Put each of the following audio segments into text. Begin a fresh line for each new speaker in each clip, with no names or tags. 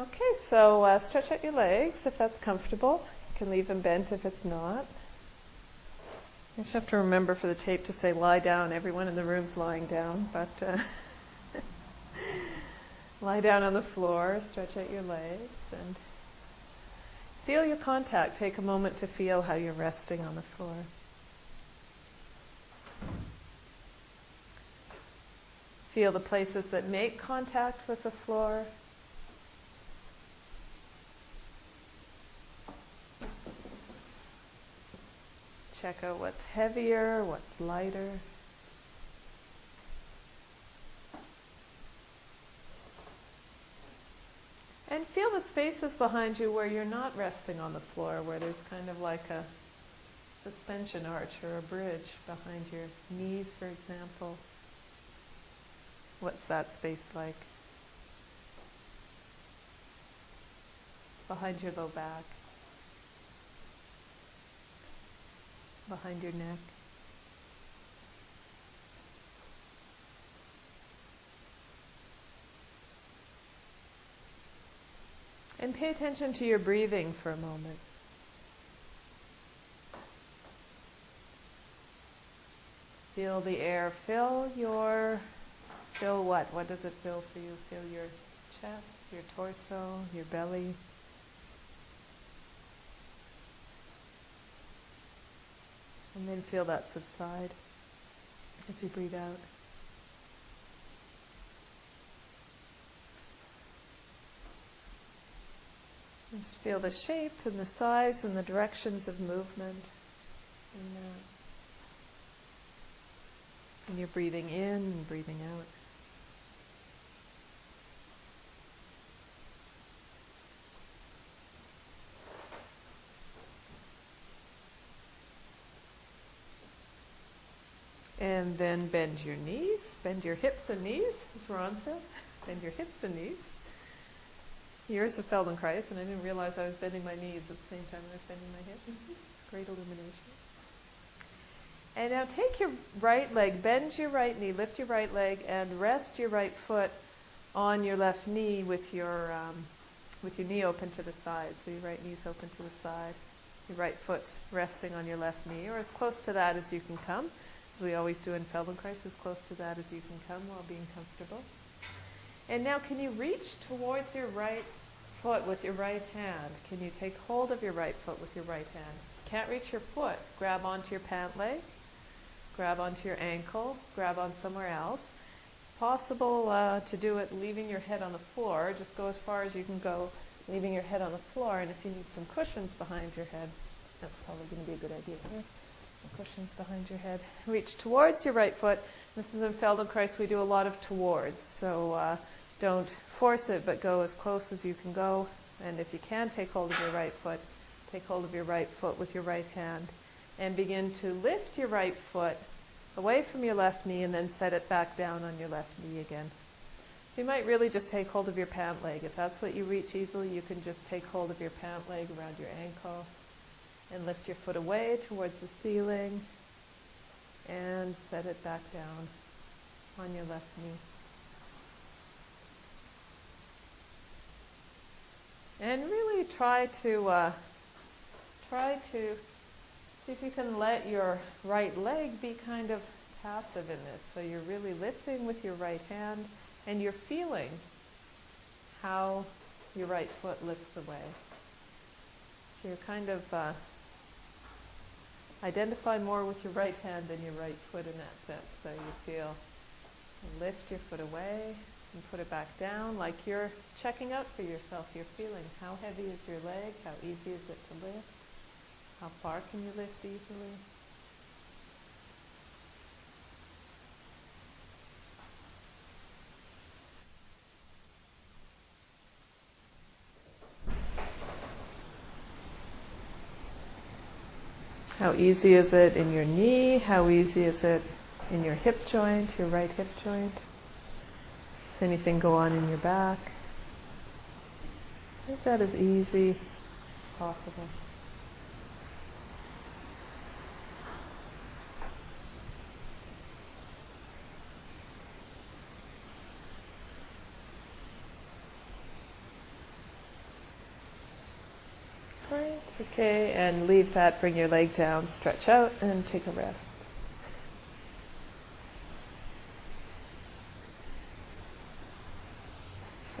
Okay, so uh, stretch out your legs if that's comfortable. You can leave them bent if it's not. You just have to remember for the tape to say lie down. Everyone in the room's lying down, but uh, lie down on the floor, stretch out your legs, and feel your contact. Take a moment to feel how you're resting on the floor. Feel the places that make contact with the floor. Check out what's heavier, what's lighter. And feel the spaces behind you where you're not resting on the floor, where there's kind of like a suspension arch or a bridge behind your knees, for example. What's that space like? Behind your low back. Behind your neck. And pay attention to your breathing for a moment. Feel the air fill your, fill what? What does it fill for you? Fill your chest, your torso, your belly. And then feel that subside as you breathe out. Just feel the shape and the size and the directions of movement in uh, that. And you're breathing in and breathing out. And then bend your knees, bend your hips and knees, as Ron says. Bend your hips and knees. Here's a Feldenkrais, and I didn't realize I was bending my knees at the same time I was bending my hips. Great illumination. And now take your right leg, bend your right knee, lift your right leg, and rest your right foot on your left knee with your um, with your knee open to the side. So your right knee's open to the side. Your right foot's resting on your left knee, or as close to that as you can come as we always do in Feldenkrais, as close to that as you can come while being comfortable. And now, can you reach towards your right foot with your right hand? Can you take hold of your right foot with your right hand? Can't reach your foot, grab onto your pant leg, grab onto your ankle, grab on somewhere else. It's possible uh, to do it leaving your head on the floor. Just go as far as you can go, leaving your head on the floor. And if you need some cushions behind your head, that's probably going to be a good idea. Cushions behind your head. Reach towards your right foot. This is in Feldenkrais. We do a lot of towards. So uh, don't force it, but go as close as you can go. And if you can, take hold of your right foot. Take hold of your right foot with your right hand. And begin to lift your right foot away from your left knee and then set it back down on your left knee again. So you might really just take hold of your pant leg. If that's what you reach easily, you can just take hold of your pant leg around your ankle and lift your foot away towards the ceiling and set it back down on your left knee. And really try to uh, try to see if you can let your right leg be kind of passive in this. So you're really lifting with your right hand and you're feeling how your right foot lifts away. So you're kind of uh, Identify more with your right hand than your right foot in that sense. So you feel, lift your foot away and put it back down like you're checking out for yourself. You're feeling how heavy is your leg? How easy is it to lift? How far can you lift easily? How easy is it in your knee? How easy is it in your hip joint, your right hip joint? Does anything go on in your back? Make that as easy as possible. Okay, and leave that, bring your leg down, stretch out, and take a rest.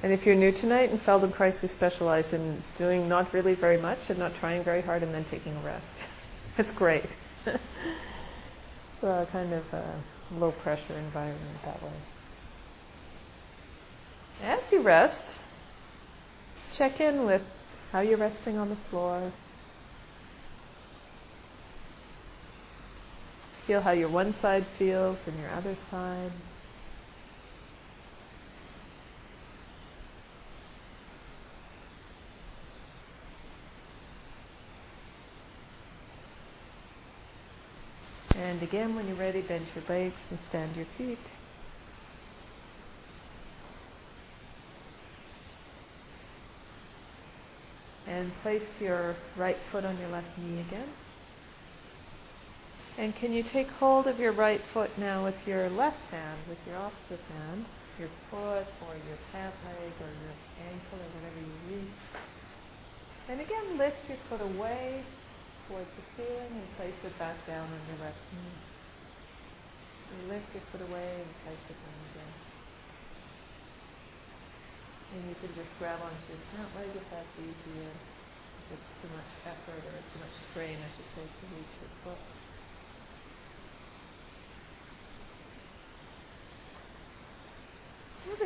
And if you're new tonight in Feldenkrais, we specialize in doing not really very much and not trying very hard and then taking a rest. It's great. a kind of a low pressure environment that way. As you rest, check in with how you're resting on the floor. Feel how your one side feels and your other side. And again, when you're ready, bend your legs and stand your feet. And place your right foot on your left knee again. And can you take hold of your right foot now with your left hand, with your opposite hand, your foot or your pant leg or your ankle or whatever you use. And again, lift your foot away towards the ceiling and place it back down on your left knee. Lift your foot away and place it down again. And you can just grab onto your pant leg if that's easier. If it's too much effort or too much strain, I should say, to reach your foot.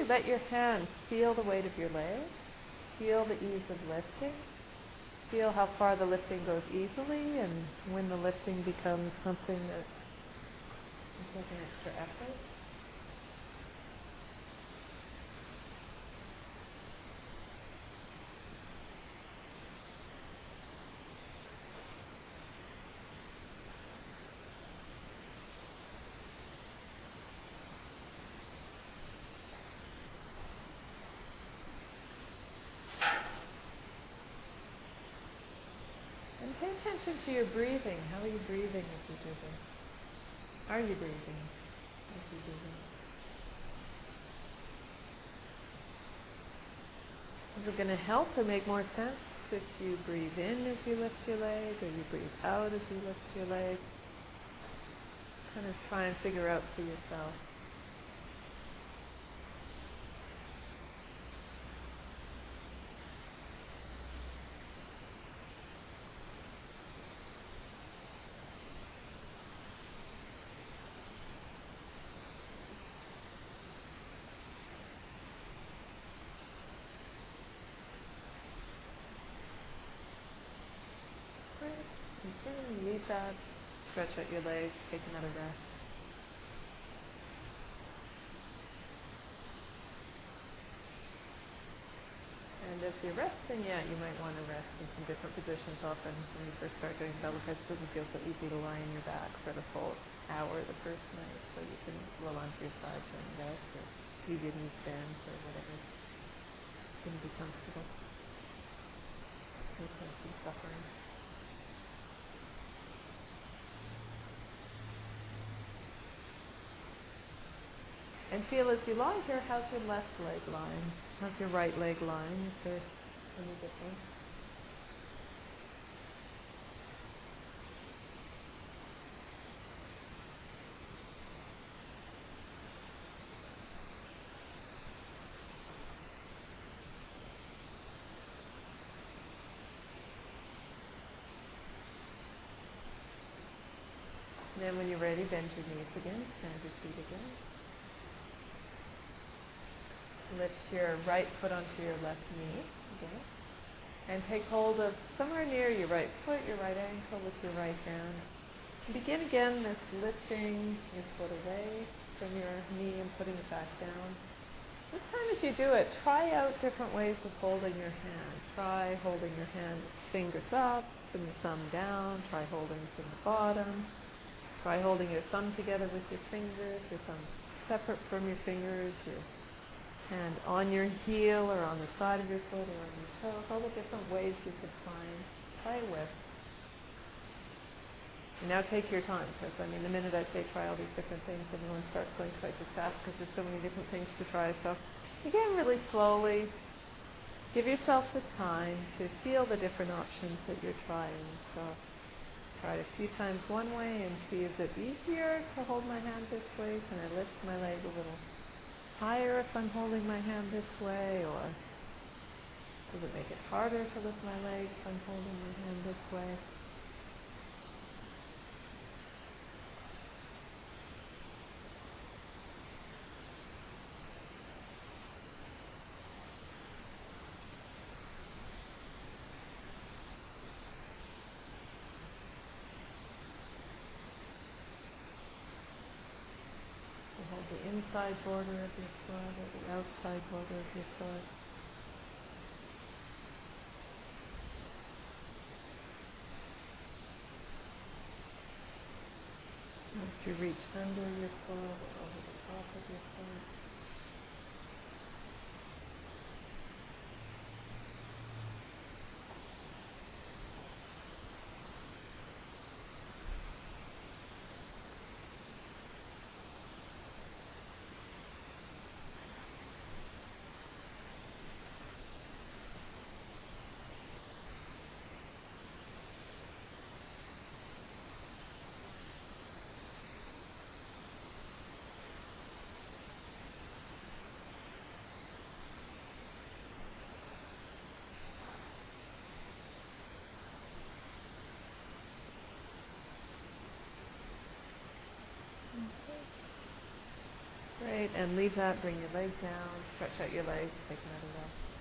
Let your hand feel the weight of your leg. Feel the ease of lifting. Feel how far the lifting goes easily and when the lifting becomes something that you take an extra effort. Pay attention to your breathing. How are you breathing as you do this? Are you breathing as you do this? Is it going to help or make more sense if you breathe in as you lift your leg or you breathe out as you lift your leg? Kind of try and figure out for yourself. Leave that. Stretch out your legs. Take another rest. And as you're resting, yeah, you might want to rest in some different positions. Often when you first start doing Feldenkrais, it doesn't feel so easy to lie on your back for the full hour the first night. So you can roll onto your side during rest or leave your knees bent or whatever. It's going to be comfortable. Replace some suffering. Feel as you lie here, how's your left leg lying? How's your right leg lying? Is there any difference? then when you're ready, bend your knees again, stand your feet again. Lift your right foot onto your left knee. And take hold of somewhere near your right foot, your right ankle with your right hand. Begin again this lifting your foot away from your knee and putting it back down. This time as you do it, try out different ways of holding your hand. Try holding your hand fingers up and the thumb down. Try holding from the bottom. Try holding your thumb together with your fingers, your thumb separate from your fingers, your and on your heel or on the side of your foot or on your toes, all the different ways you could find play with. And now take your time, because I mean, the minute I say try all these different things, everyone starts going twice as fast because there's so many different things to try. So again, really slowly, give yourself the time to feel the different options that you're trying. So try it a few times one way and see is it easier to hold my hand this way? Can I lift my leg a little higher if I'm holding my hand this way? Or does it make it harder to lift my leg if I'm holding my hand this way? hold the border of your foot or the outside border of your foot. If you reach under your foot over the top of your foot. Great, and leave that, bring your leg down, stretch out your legs, take another rest.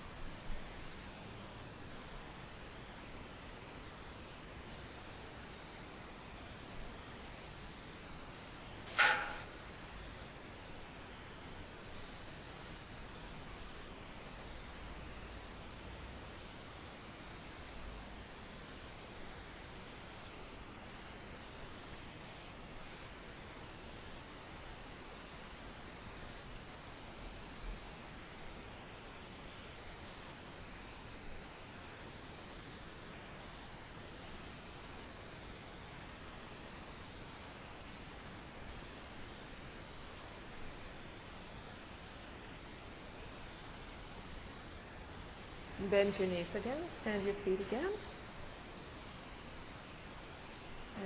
Bend your knees again, stand your feet again.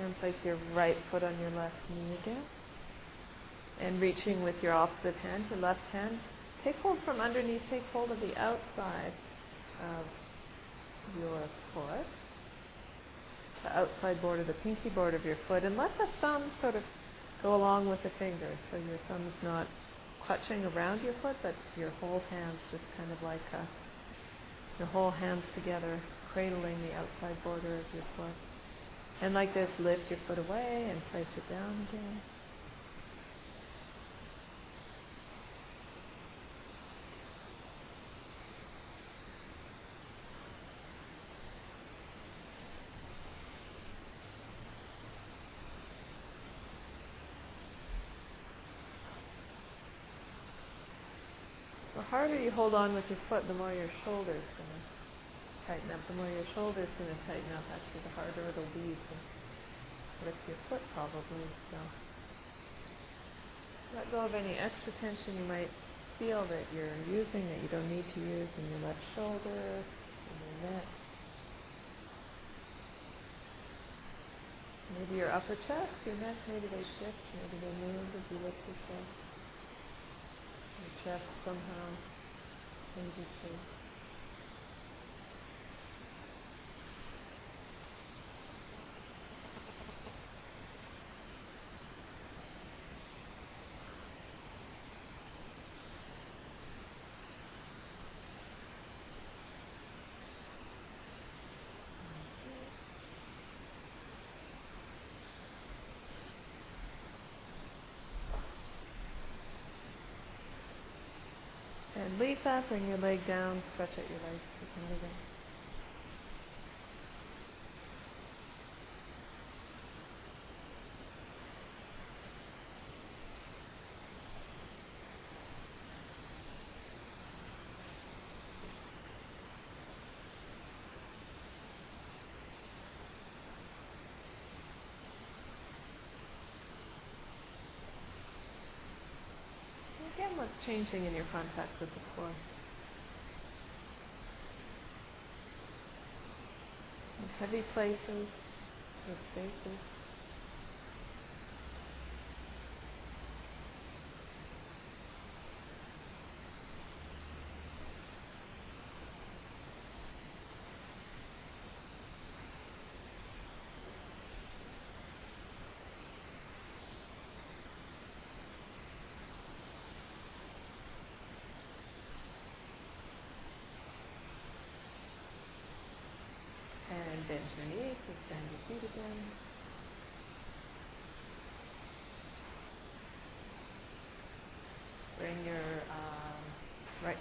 And place your right foot on your left knee again. And reaching with your opposite hand, your left hand, take hold from underneath, take hold of the outside of your foot, the outside border, the pinky board of your foot, and let the thumb sort of go along with the fingers. So your thumb's not clutching around your foot, but your whole hand's just kind of like a your whole hands together, cradling the outside border of your foot. And like this, lift your foot away and place it down again. Harder you hold on with your foot, the more your shoulder's going to tighten up. The more your shoulder's going to tighten up, actually, the harder it'll be to lift your foot probably. So let go of any extra tension you might feel that you're using that you don't need to use in your left shoulder, in your neck. Maybe your upper chest, your neck, maybe they shift, maybe they move as you lift your chest chest somehow changes that, bring your leg down, stretch out your legs, changing in your contact with the floor. In heavy places, your spaces.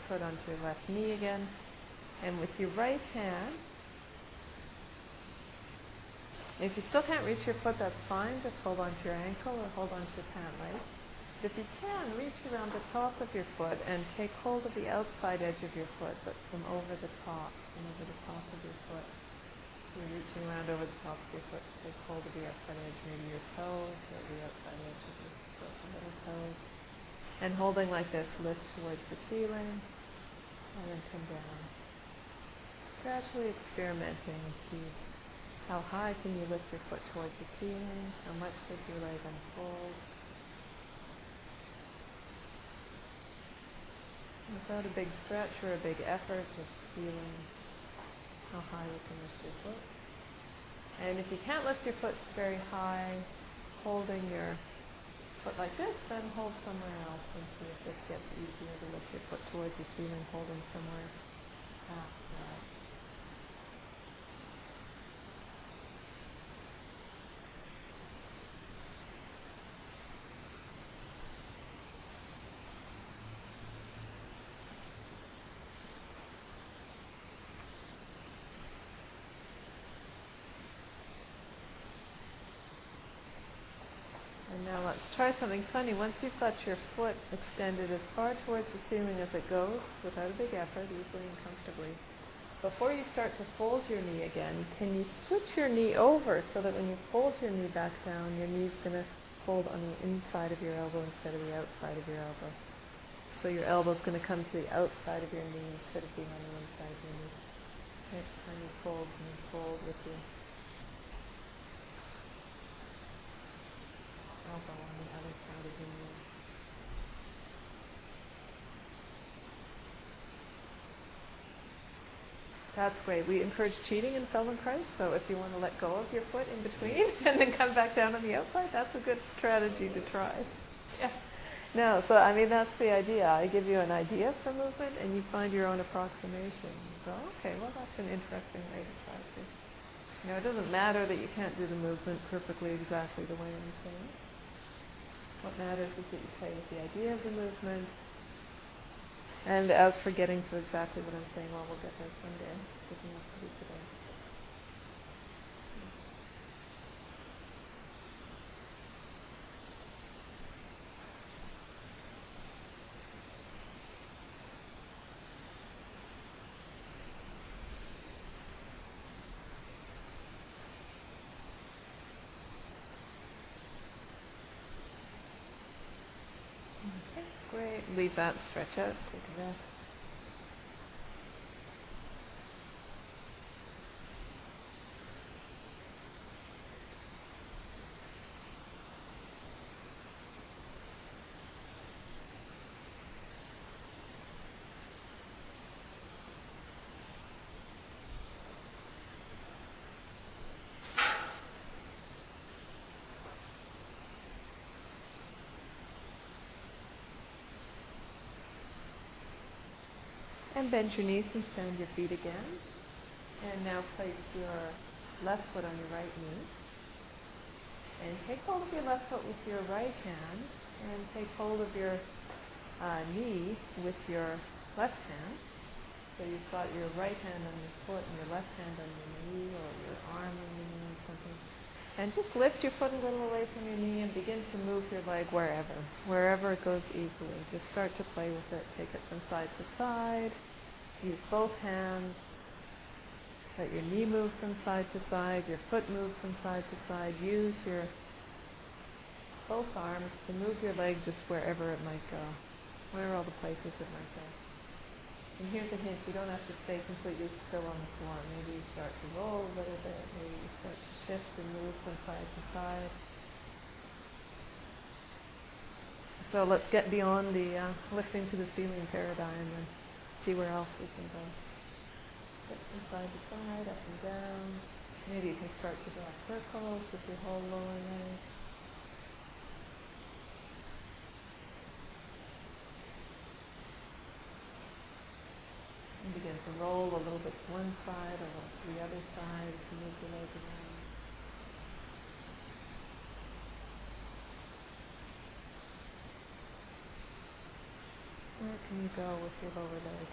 Foot onto your left knee again. And with your right hand, if you still can't reach your foot, that's fine. Just hold onto your ankle or hold onto your pant leg. But if you can, reach around the top of your foot and take hold of the outside edge of your foot, but from over the top, from over the top of your foot. You're reaching around over the top of your foot to take hold of the outside edge, maybe your toes or the outside edge of your foot, the little toes. And holding like this, lift towards the ceiling and then come down. Gradually experimenting, see how high can you lift your foot towards the ceiling, how much does your leg unfold. Without a big stretch or a big effort, just feeling how high you can lift your foot. And if you can't lift your foot very high, holding your foot like this, then hold somewhere else and see if this gets easier to lift your foot towards the ceiling, holding somewhere ah, past that. now try something funny. Once you've got your foot extended as far towards the ceiling as it goes, without a big effort, easily and comfortably, before you start to fold your knee again, can you switch your knee over so that when you fold your knee back down, your knee's going to fold on the inside of your elbow instead of the outside of your elbow. So your elbow's going to come to the outside of your knee instead of being on the inside of your knee. Next time you fold, you fold with your elbow on the other side of your knee. That's great. We encourage cheating in Feldenkrais, so if you want to let go of your foot in between and then come back down on the outside, that's a good strategy to try. Yeah. No, so I mean that's the idea. I give you an idea for movement and you find your own approximation. So okay, well that's an interesting way to try to. You know, it doesn't matter that you can't do the movement perfectly exactly the way I'm saying. What matters is that you play with the idea of the movement. And as for getting to exactly what I'm saying, well, we'll get there someday. Enough to do today. Leave that, stretch out, take a rest. And bend your knees and stand your feet again. And now place your left foot on your right knee. And take hold of your left foot with your right hand. And take hold of your uh, knee with your left hand. So you've got your right hand on your foot and your left hand on your knee or your arm on your knee or something. And just lift your foot a little away from your knee and begin to move your leg wherever, wherever it goes easily. Just start to play with it. Take it from side to side. Use both hands. Let your knee move from side to side, your foot move from side to side. Use your both arms to move your leg just wherever it might go. Where are all the places it might go? And here's a hint, you don't have to stay completely still on the floor. Maybe you start to roll a little bit, maybe you start to shift and move from side to side. So let's get beyond the uh, lifting to the ceiling paradigm and see where else we can go. Get from side to side, up and down. Maybe you can start to draw circles with your whole lower leg. And begin to roll a little bit to one side or to the other side you move your leg around. Where can you go with your lower leg?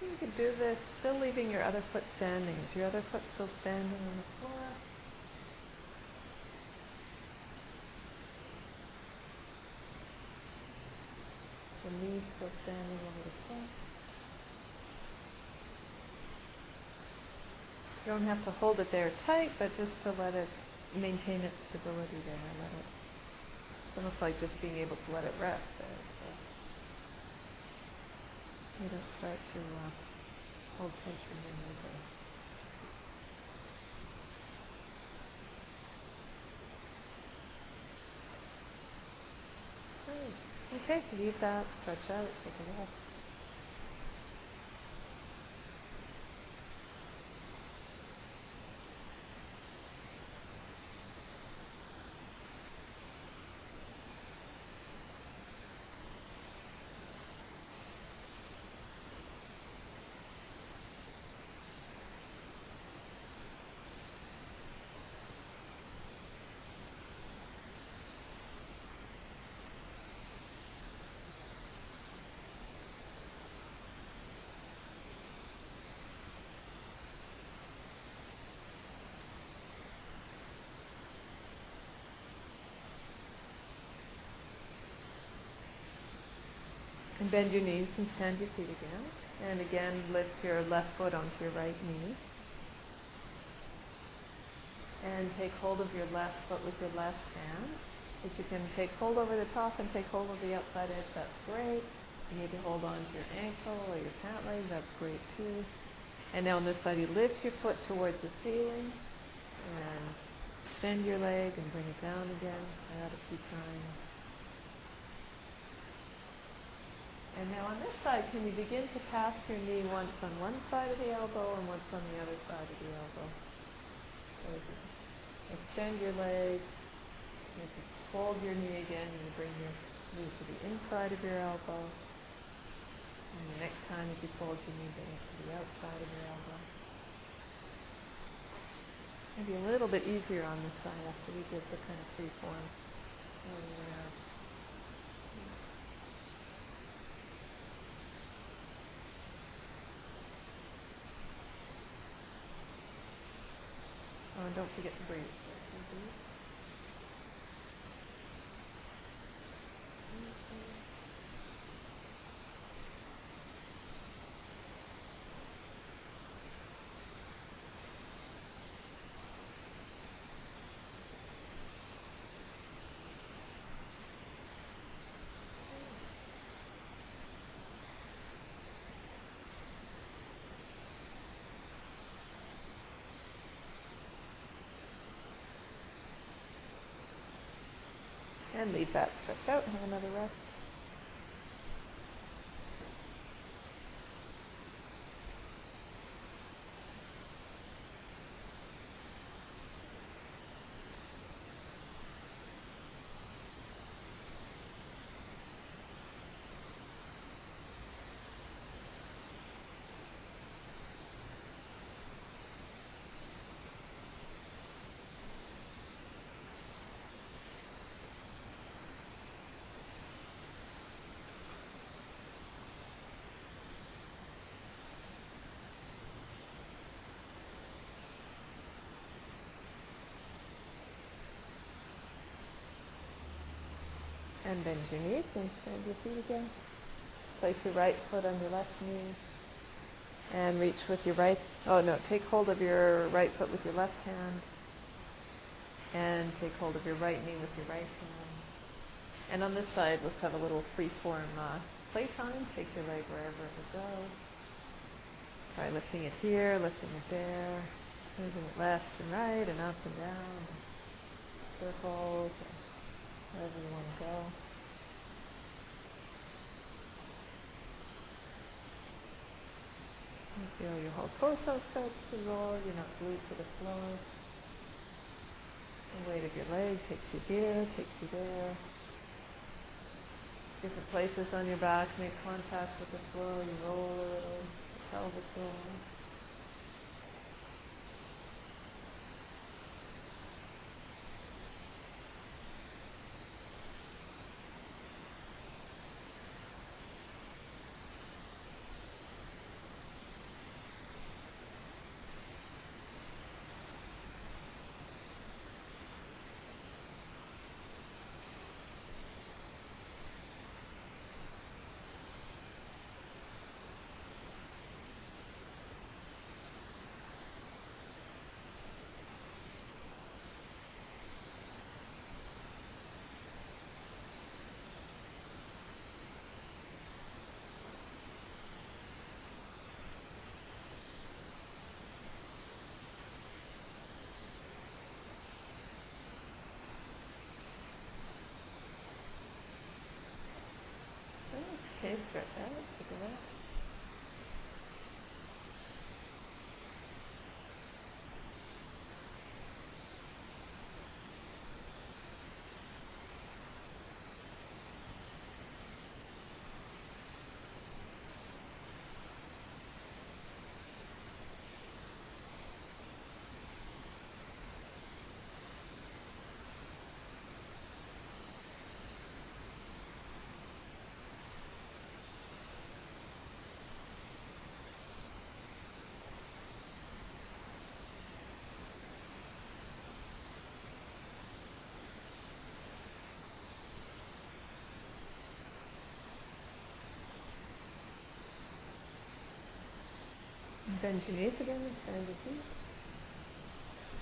You could do this still leaving your other foot standing. Is your other foot still standing on the floor? The knee still standing over the foot. You don't have to hold it there tight, but just to let it maintain its stability there. Let it. It's almost like just being able to let it rest there. You just start to uh, for your neighbor. Great. Okay, leave that, stretch out, take a rest. Bend your knees and stand your feet again. And again, lift your left foot onto your right knee. And take hold of your left foot with your left hand. If you can take hold over the top and take hold of the outside edge, that's great. You need to hold on to your ankle or your pant leg, that's great too. And now on this side, you lift your foot towards the ceiling and extend your leg and bring it down again. Add a few times. And now on this side, can you begin to pass your knee once on one side of the elbow and once on the other side of the elbow? So you extend your leg. You just fold your knee again and bring your knee to the inside of your elbow. And the next time as you fold your knee, bring it to the outside of your elbow. Maybe a little bit easier on this side after we did the kind of free form earlier. Oh, and don't forget to breathe. And leave that stretch out. Have another rest. And bend your knees and stand your feet again. Place your right foot on your left knee. And reach with your right, oh no, take hold of your right foot with your left hand. And take hold of your right knee with your right hand. And on this side, let's have a little free-form uh, playtime. Take your leg wherever it would go. Try lifting it here, lifting it there, moving it left and right and up and down, circles, wherever you want to go. You feel your whole torso starts to roll, you're not glued to the floor. The weight of your leg takes you here, takes you there. Different places on your back make contact with the floor, you roll a little, pelvis rolls. Okay, Bend your knees again, stand your feet.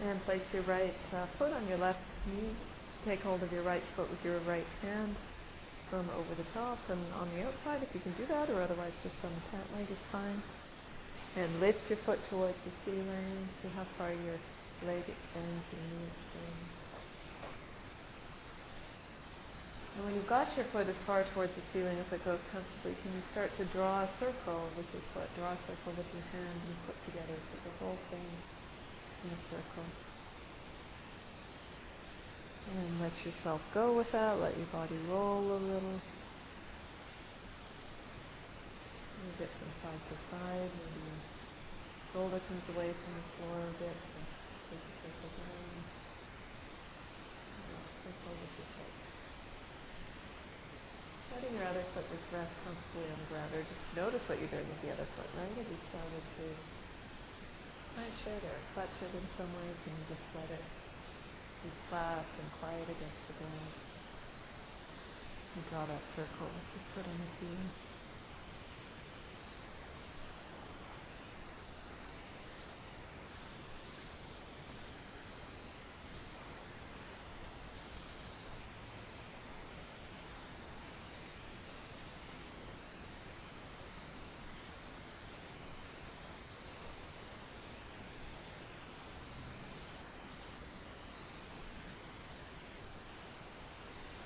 And place your right uh, foot on your left knee. Take hold of your right foot with your right hand from over the top and on the outside if you can do that, or otherwise just on the pant leg is fine. And lift your foot towards the ceiling. See how far your leg extends, your knee extends. And when you've got your foot as far towards the ceiling as it goes comfortably, can you start to draw a circle with your foot? Draw a circle with your hand and foot together so the whole thing in a circle. And let yourself go with that. Let your body roll a little. Move it from side to side. Maybe your shoulder comes away from the floor a bit. So take a circle down. Circle with your letting your other foot just rest comfortably on the ground, or just notice what you're doing with the other foot, right? If you started to clench it or clutch it in some way, can you just let it be flat and quiet against the ground? And draw that circle with your foot on the ceiling.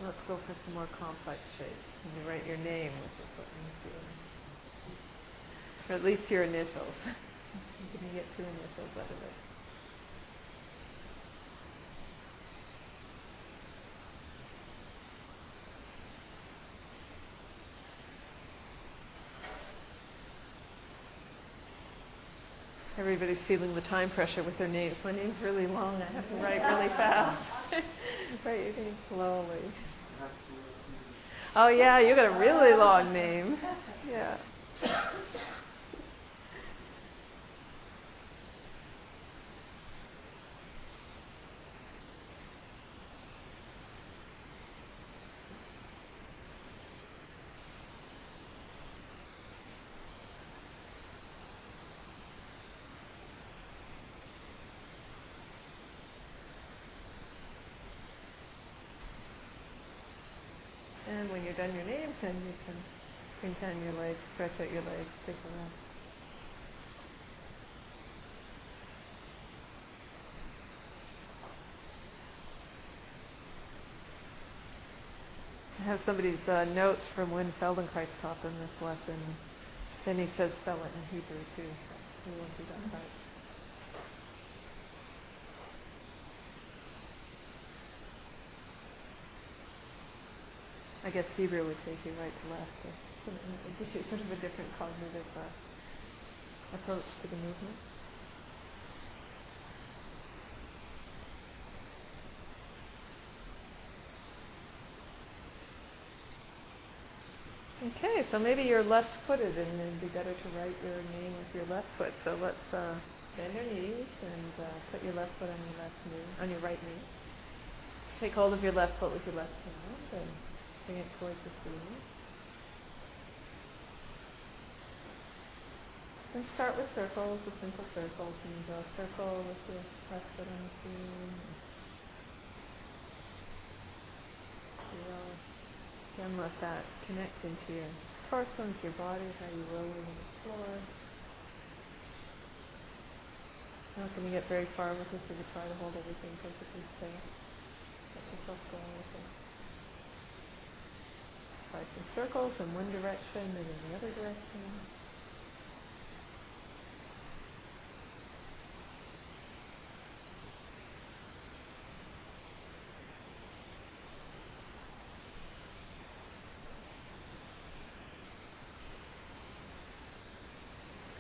Let's go for some more complex shapes. Can you write your name with the ceiling? Or at least your initials. You can get two initials out of it? Everybody's feeling the time pressure with their names. My name's really long. I have to write really fast. write your name slowly. Oh yeah, you got a really long name. Yeah. And you're done your name, then you can pretend your legs, stretch out your legs, take a rest. I have somebody's uh, notes from when Feldenkrais taught them this lesson. Then he says spell it in Hebrew too, we won't do that part. I guess Hebrew would take you right to left. It gives you sort of a different cognitive uh, approach to the movement. Okay, so maybe you're left-footed and it'd be better to write your name with your left foot. So let's uh, bend your knees and uh, put your left foot on your left knee, on your right knee. Take hold of your left foot with your left hand and bring it towards the start with circles, with simple circles. And draw circle with your left foot on the ceiling. Feel, again, let that connect into your torso, into your body, how you roll over the floor. Not going to get very far with this try to hold everything perfectly still. Let yourself go with it try some circles in one direction and in the other direction.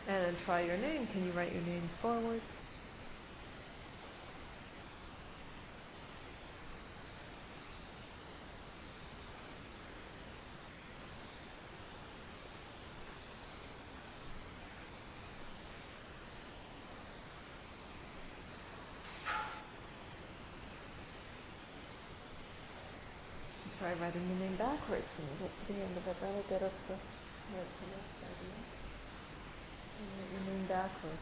And try your name. Can you write your name forwards? try writing your name backwards when you get to the end of it. That'll get us the right to left idea. And write your name backwards.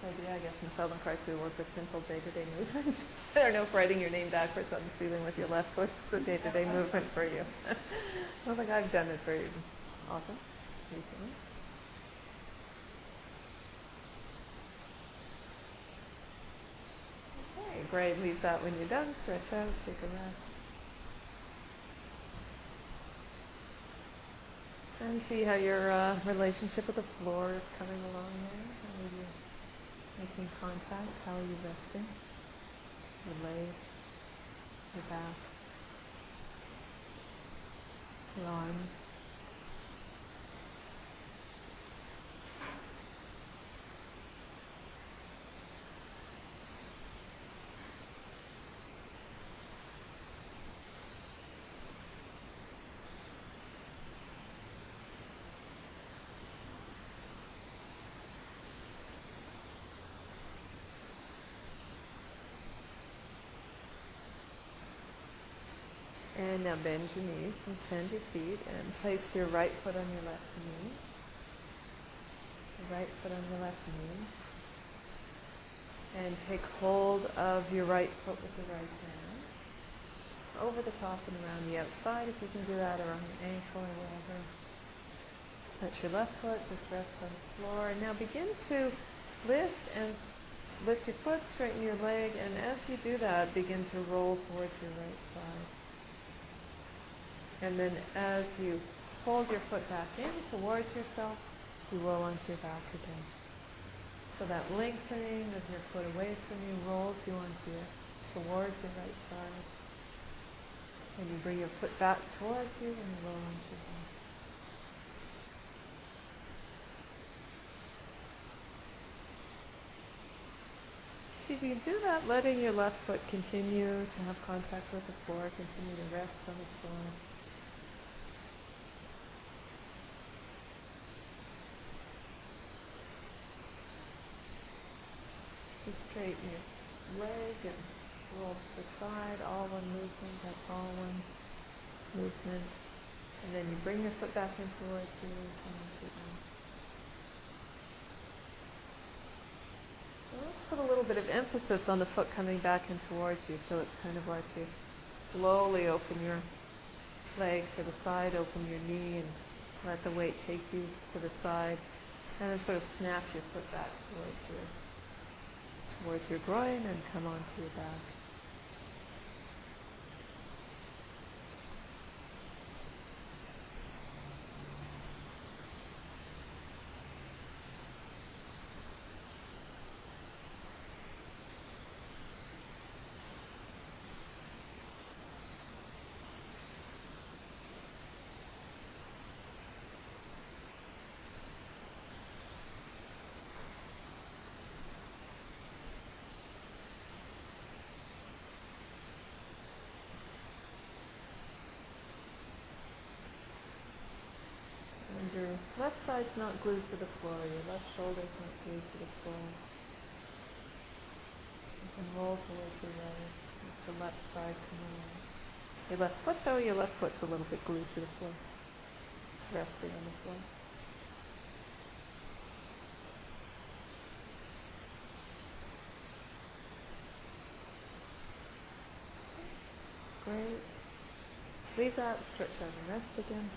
idea, I guess, in Feldenkrais we work with simple day-to-day movements. I don't know if writing your name backwards on the ceiling with your left foot is a day-to-day movement for you. I don't think I've done it very often recently. Okay, great. Leave that when you're done. Stretch out, take a rest. And see how your uh, relationship with the floor is coming along there. How are you making contact? How are you resting? Your legs, your back, your arms. And now bend your knees and bend your feet and place your right foot on your left knee. Right foot on your left knee. And take hold of your right foot with the right hand. Over the top and around the outside if you can do that or on the ankle or wherever. Touch your left foot, just rest on the floor. And now begin to lift and lift your foot, straighten your leg, and as you do that, begin to roll towards your right side. And then as you hold your foot back in towards yourself, you roll onto your back again. So that lengthening of your foot away from you rolls you onto your, towards your right side. And you bring your foot back towards you and you roll onto your back. See if you do that, letting your left foot continue to have contact with the floor, continue to rest on the floor. Straighten your leg and roll to the side, all one movement, that's all one movement. And then you bring your foot back in towards you onto your back. So let's put a little bit of emphasis on the foot coming back in towards you. So it's kind of like you slowly open your leg to the side, open your knee, and let the weight take you to the side. And then sort of snap your foot back towards your towards your groin and come onto your back. your left side's not glued to the floor, your left shoulder's not glued to the floor. You can roll towards your right, let the left side come along. Your left foot though, your left foot's a little bit glued to the floor, resting on the floor. Great. Leave that, stretch out and rest again.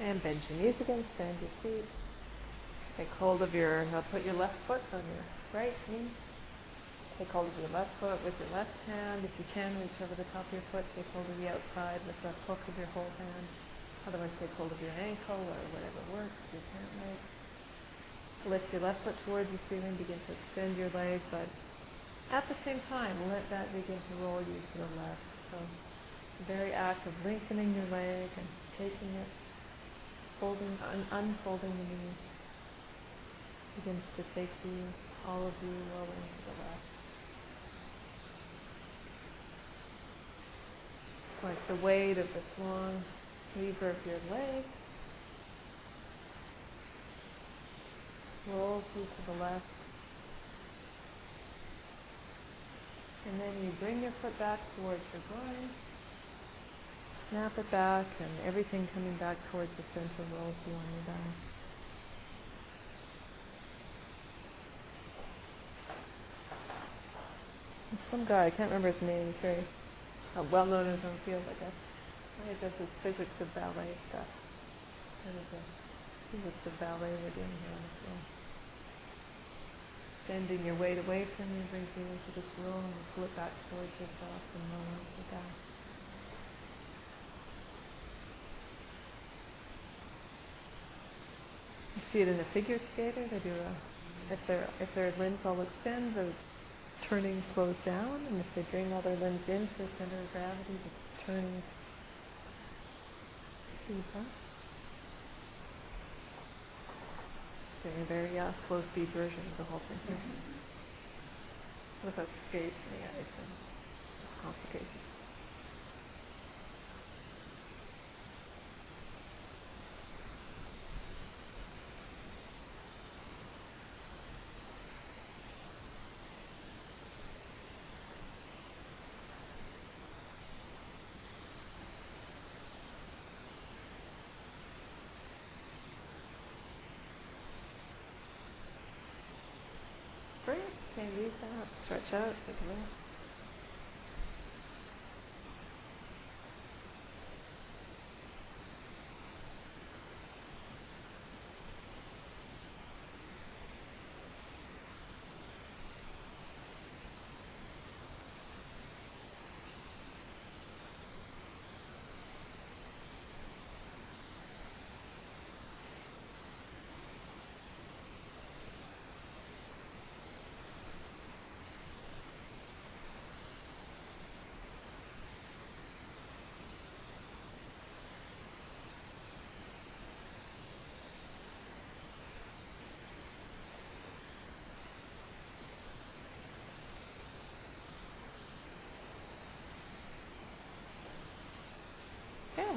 And bend your knees again, stand your feet. Take hold of your, now put your left foot on your right knee. Take hold of your left foot with your left hand. If you can, reach over the top of your foot. Take hold of the outside with the hook of your whole hand. Otherwise, take hold of your ankle or whatever works, your pant leg. Lift your left foot towards the ceiling. Begin to extend your leg, but at the same time, let that begin to roll you to the left. So, very act of lengthening your leg and taking it folding, un- unfolding the knee begins to take you, all of you, rolling to the left. Like the weight of this long lever of your leg rolls you to the left. And then you bring your foot back towards your groin snap it back and everything coming back towards the center rolls you on your back. Some guy, I can't remember his name, he's very uh, well known in his own field, I guess. He does his physics of ballet stuff. That is the physics of ballet we're doing here on the floor. Bending your weight away from you brings you into this roll and pull it back towards yourself and roll onto your back. You see it in a figure skater. They do a if their if their limbs all extend, the turning slows down, and if they bring all their limbs into the center of gravity, the turning speeds up. Doing a very uh, slow speed version of the whole thing here. Without skates and the ice and just complications. Great. Okay, leave that.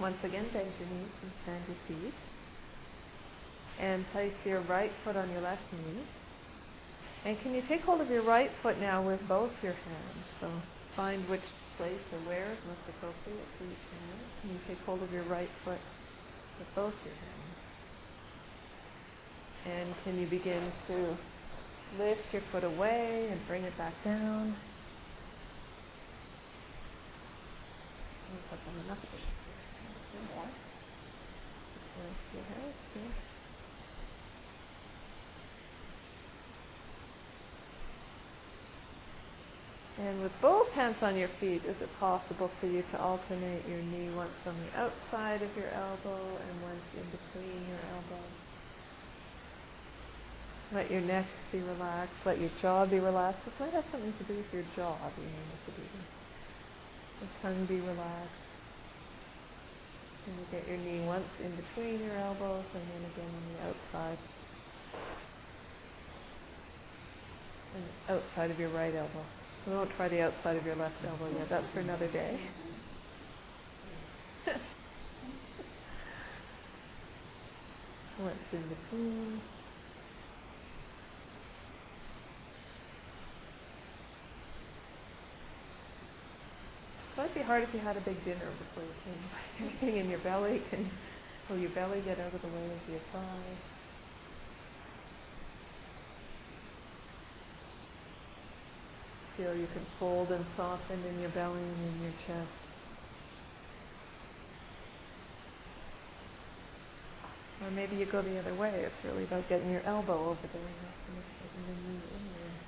Once again, bend your knees and stand your feet. And place your right foot on your left knee. And can you take hold of your right foot now with both your hands? So find which place or where is most appropriate for each hand. Can you take hold of your right foot with both your hands? And can you begin to lift your foot away and bring it back down? And with both hands on your feet, is it possible for you to alternate your knee once on the outside of your elbow and once in between your elbows? Let your neck be relaxed. Let your jaw be relaxed. This might have something to do with your jaw being able to this. The tongue be relaxed. And you get your knee once in between your elbows and then again on the outside. And outside of your right elbow. We won't try the outside of your left elbow yet. That's for another day. Once in between. Might be hard if you had a big dinner before you came. Anything in your belly can, will your belly get out of the way of your thigh? Feel you can fold and soften in your belly and in your chest. Or maybe you go the other way. It's really about getting your elbow over there, not the knee in there.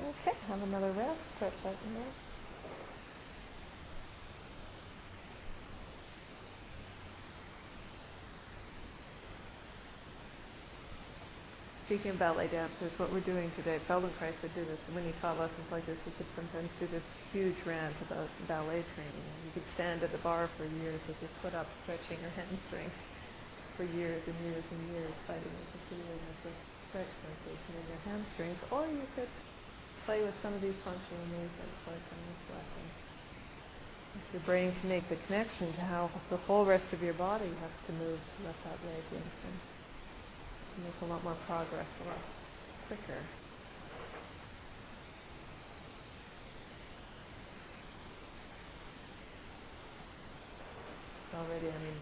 Okay, have another rest. Stretch out. Speaking of ballet dancers, what we're doing today, Feldenkrais would do this. When he taught lessons like this, he could sometimes do this huge rant about ballet training. You could stand at the bar for years with your foot up, stretching your hamstrings for years and years and years, fighting with the feeling of the stretch sensation in your hamstrings. Or you could play with some of these functional movements like in this lesson. If your brain can make the connection to how the whole rest of your body has to move to let that leg lengthen, you make a lot more progress a lot quicker. Already, I mean,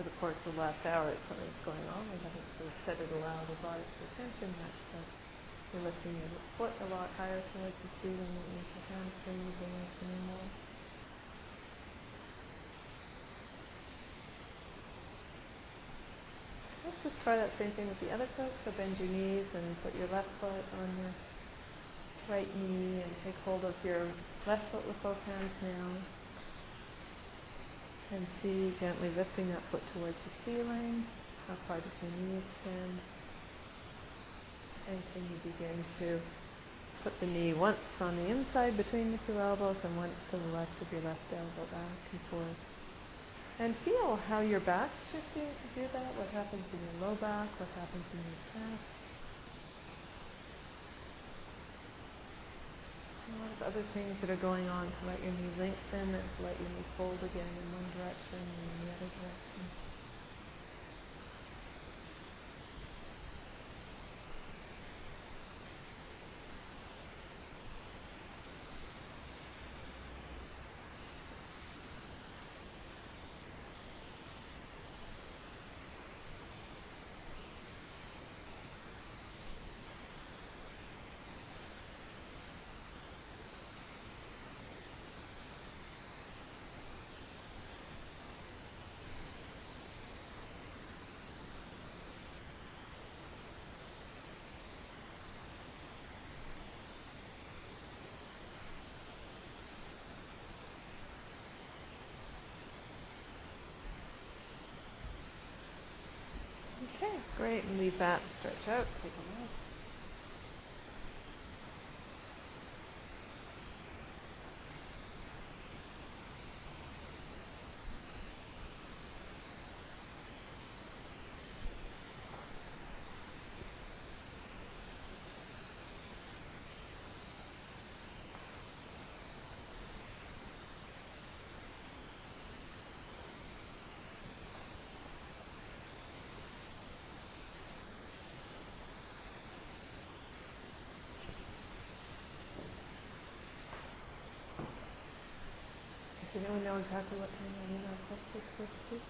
over the course of the last hour, it's something's going on. We haven't sort of set it aloud or brought it to attention much, but you're lifting your foot a lot higher towards the ceiling that makes your hamstrings and lengthening more. Let's just try that same thing with the other foot. So bend your knees and put your left foot on your right knee and take hold of your left foot with both hands now. And see gently lifting that foot towards the ceiling. How far does your knee extend? And you begin to put the knee once on the inside between the two elbows and once to the left of your left elbow back and forth. And feel how your back's shifting to do that, what happens in your low back, what happens in your chest. A lot of other things that are going on to let your knee lengthen and to let your knee fold again in one direction and in the other direction. Okay, great. And leave that, stretch out, take a rest. Anyone know exactly what time the lunar eclipse is supposed to be?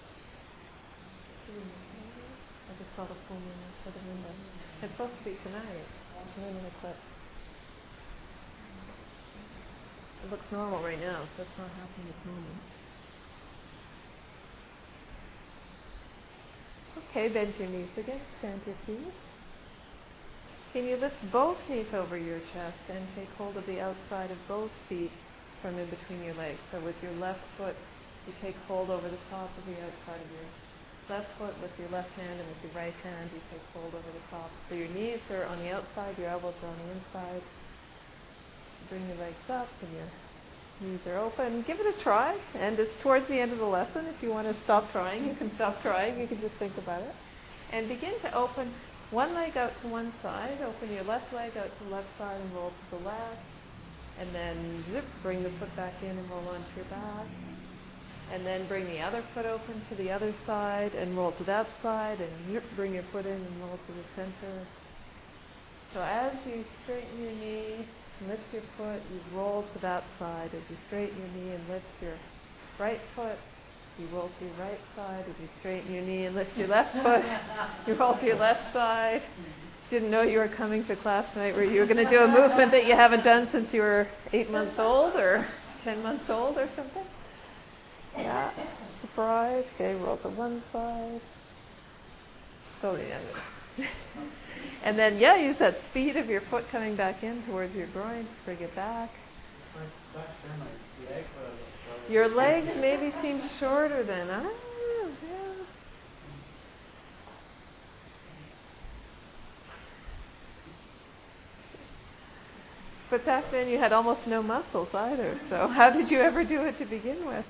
I just saw the full moon outside the window. It's supposed to be tonight, lunar eclipse. It looks normal right now, so it's not happening at the moment. Okay, bend your knees again, stand your feet. Can you lift both knees over your chest and take hold of the outside of both feet from in between your legs? So with your left foot, you take hold over the top of the outside of your left foot with your left hand, and with your right hand, you take hold over the top. So your knees are on the outside, your elbows are on the inside. Bring your legs up, and your knees are open. Give it a try, and it's towards the end of the lesson. If you want to stop trying, you can stop trying. You can just think about it. And begin to open one leg out to one side. Open your left leg out to the left side and roll to the left. And then zip, bring the foot back in and roll onto your back. And then bring the other foot open to the other side and roll to that side. And zip, bring your foot in and roll to the center. So as you straighten your knee, lift your foot, you roll to that side. As you straighten your knee and lift your right foot, you roll to your right side. As you straighten your knee and lift your left foot, you roll to your left side. Didn't know you were coming to class tonight Were you going to do a movement that you haven't done since you were eight months old or ten months old or something. Yeah, surprise. Okay, roll to one side. Still the end. And then, yeah, use that speed of your foot coming back in towards your groin. Bring it back. Your legs maybe seem shorter than, I don't know, yeah. But back then you had almost no muscles either, so how did you ever do it to begin with?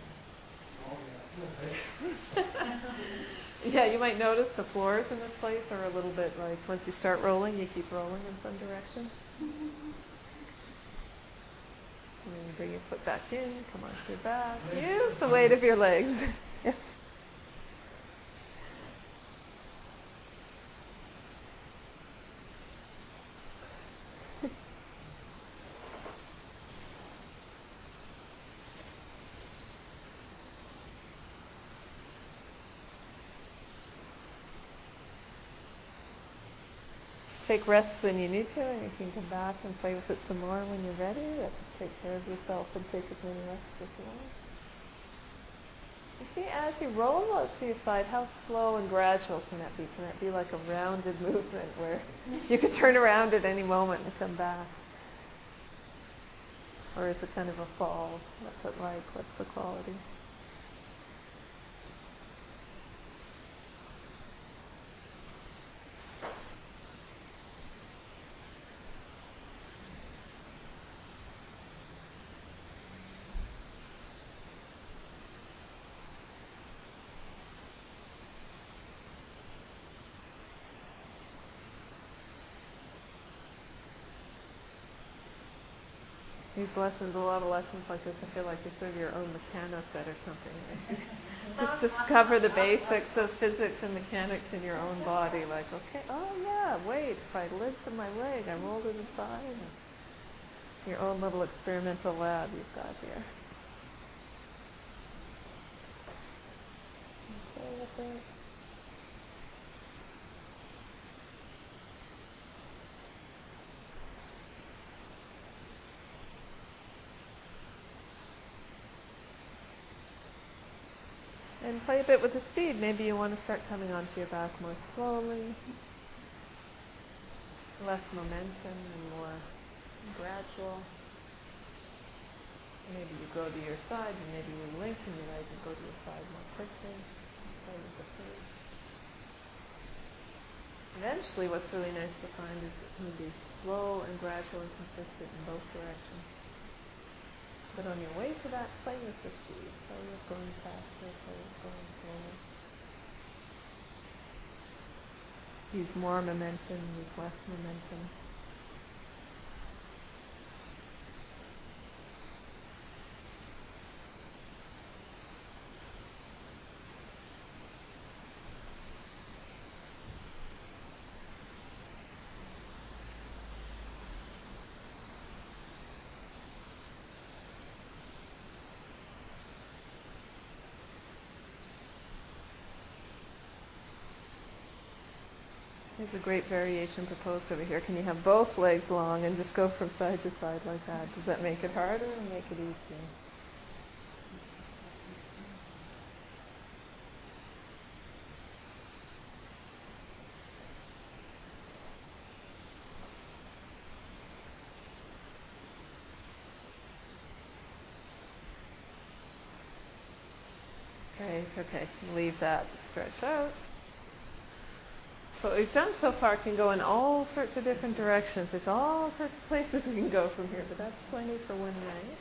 Yeah, you might notice the floors in this place are a little bit like once you start rolling, you keep rolling in some direction. And then you bring your foot back in, come onto your back. Use the weight of your legs. take rests when you need to, and you can come back and play with it some more when you're ready. take care of yourself and take as many rests as you want. You see, as you roll out to your side, how slow and gradual can that be? Can that be like a rounded movement where you can turn around at any moment and come back? Or is it kind of a fall? What's it like? What's the quality? These lessons, a lot of lessons like this, I feel like you're sort of your own Meccano set or something. Just discover the basics of physics and mechanics in your own body. Like, okay, oh yeah, wait, if I lift my leg, I roll to the side. Your own little experimental lab you've got here. Okay play a bit with the speed. Maybe you want to start coming onto your back more slowly. Less momentum and more gradual. Maybe you go to your side and maybe you lengthen your leg and go to your side more quickly. Play with the pace. Eventually what's really nice to find is it can be slow and gradual and consistent in both directions. But on your way to that, play with the speed. With going faster, with going slower. Use more momentum, use less momentum. There's a great variation proposed over here. Can you have both legs long and just go from side to side like that? Does that make it harder or make it easier? Great, okay, leave that stretch out. What we've done so far can go in all sorts of different directions. There's all sorts of places we can go from here, but that's plenty for one night.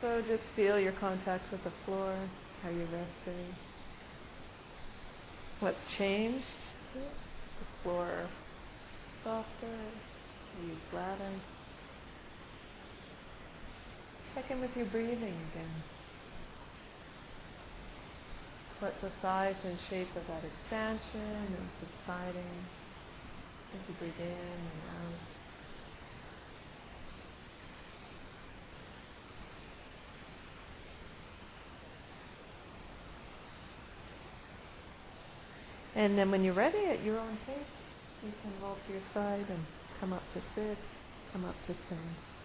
So just feel your contact with the floor, how you're resting. What's changed? The floor softer, you flatter. Check in with your breathing again. What's the size and shape of that expansion and subsiding as you breathe in and out? And then when you're ready at your own pace, you can roll to your side and come up to sit, come up to stand.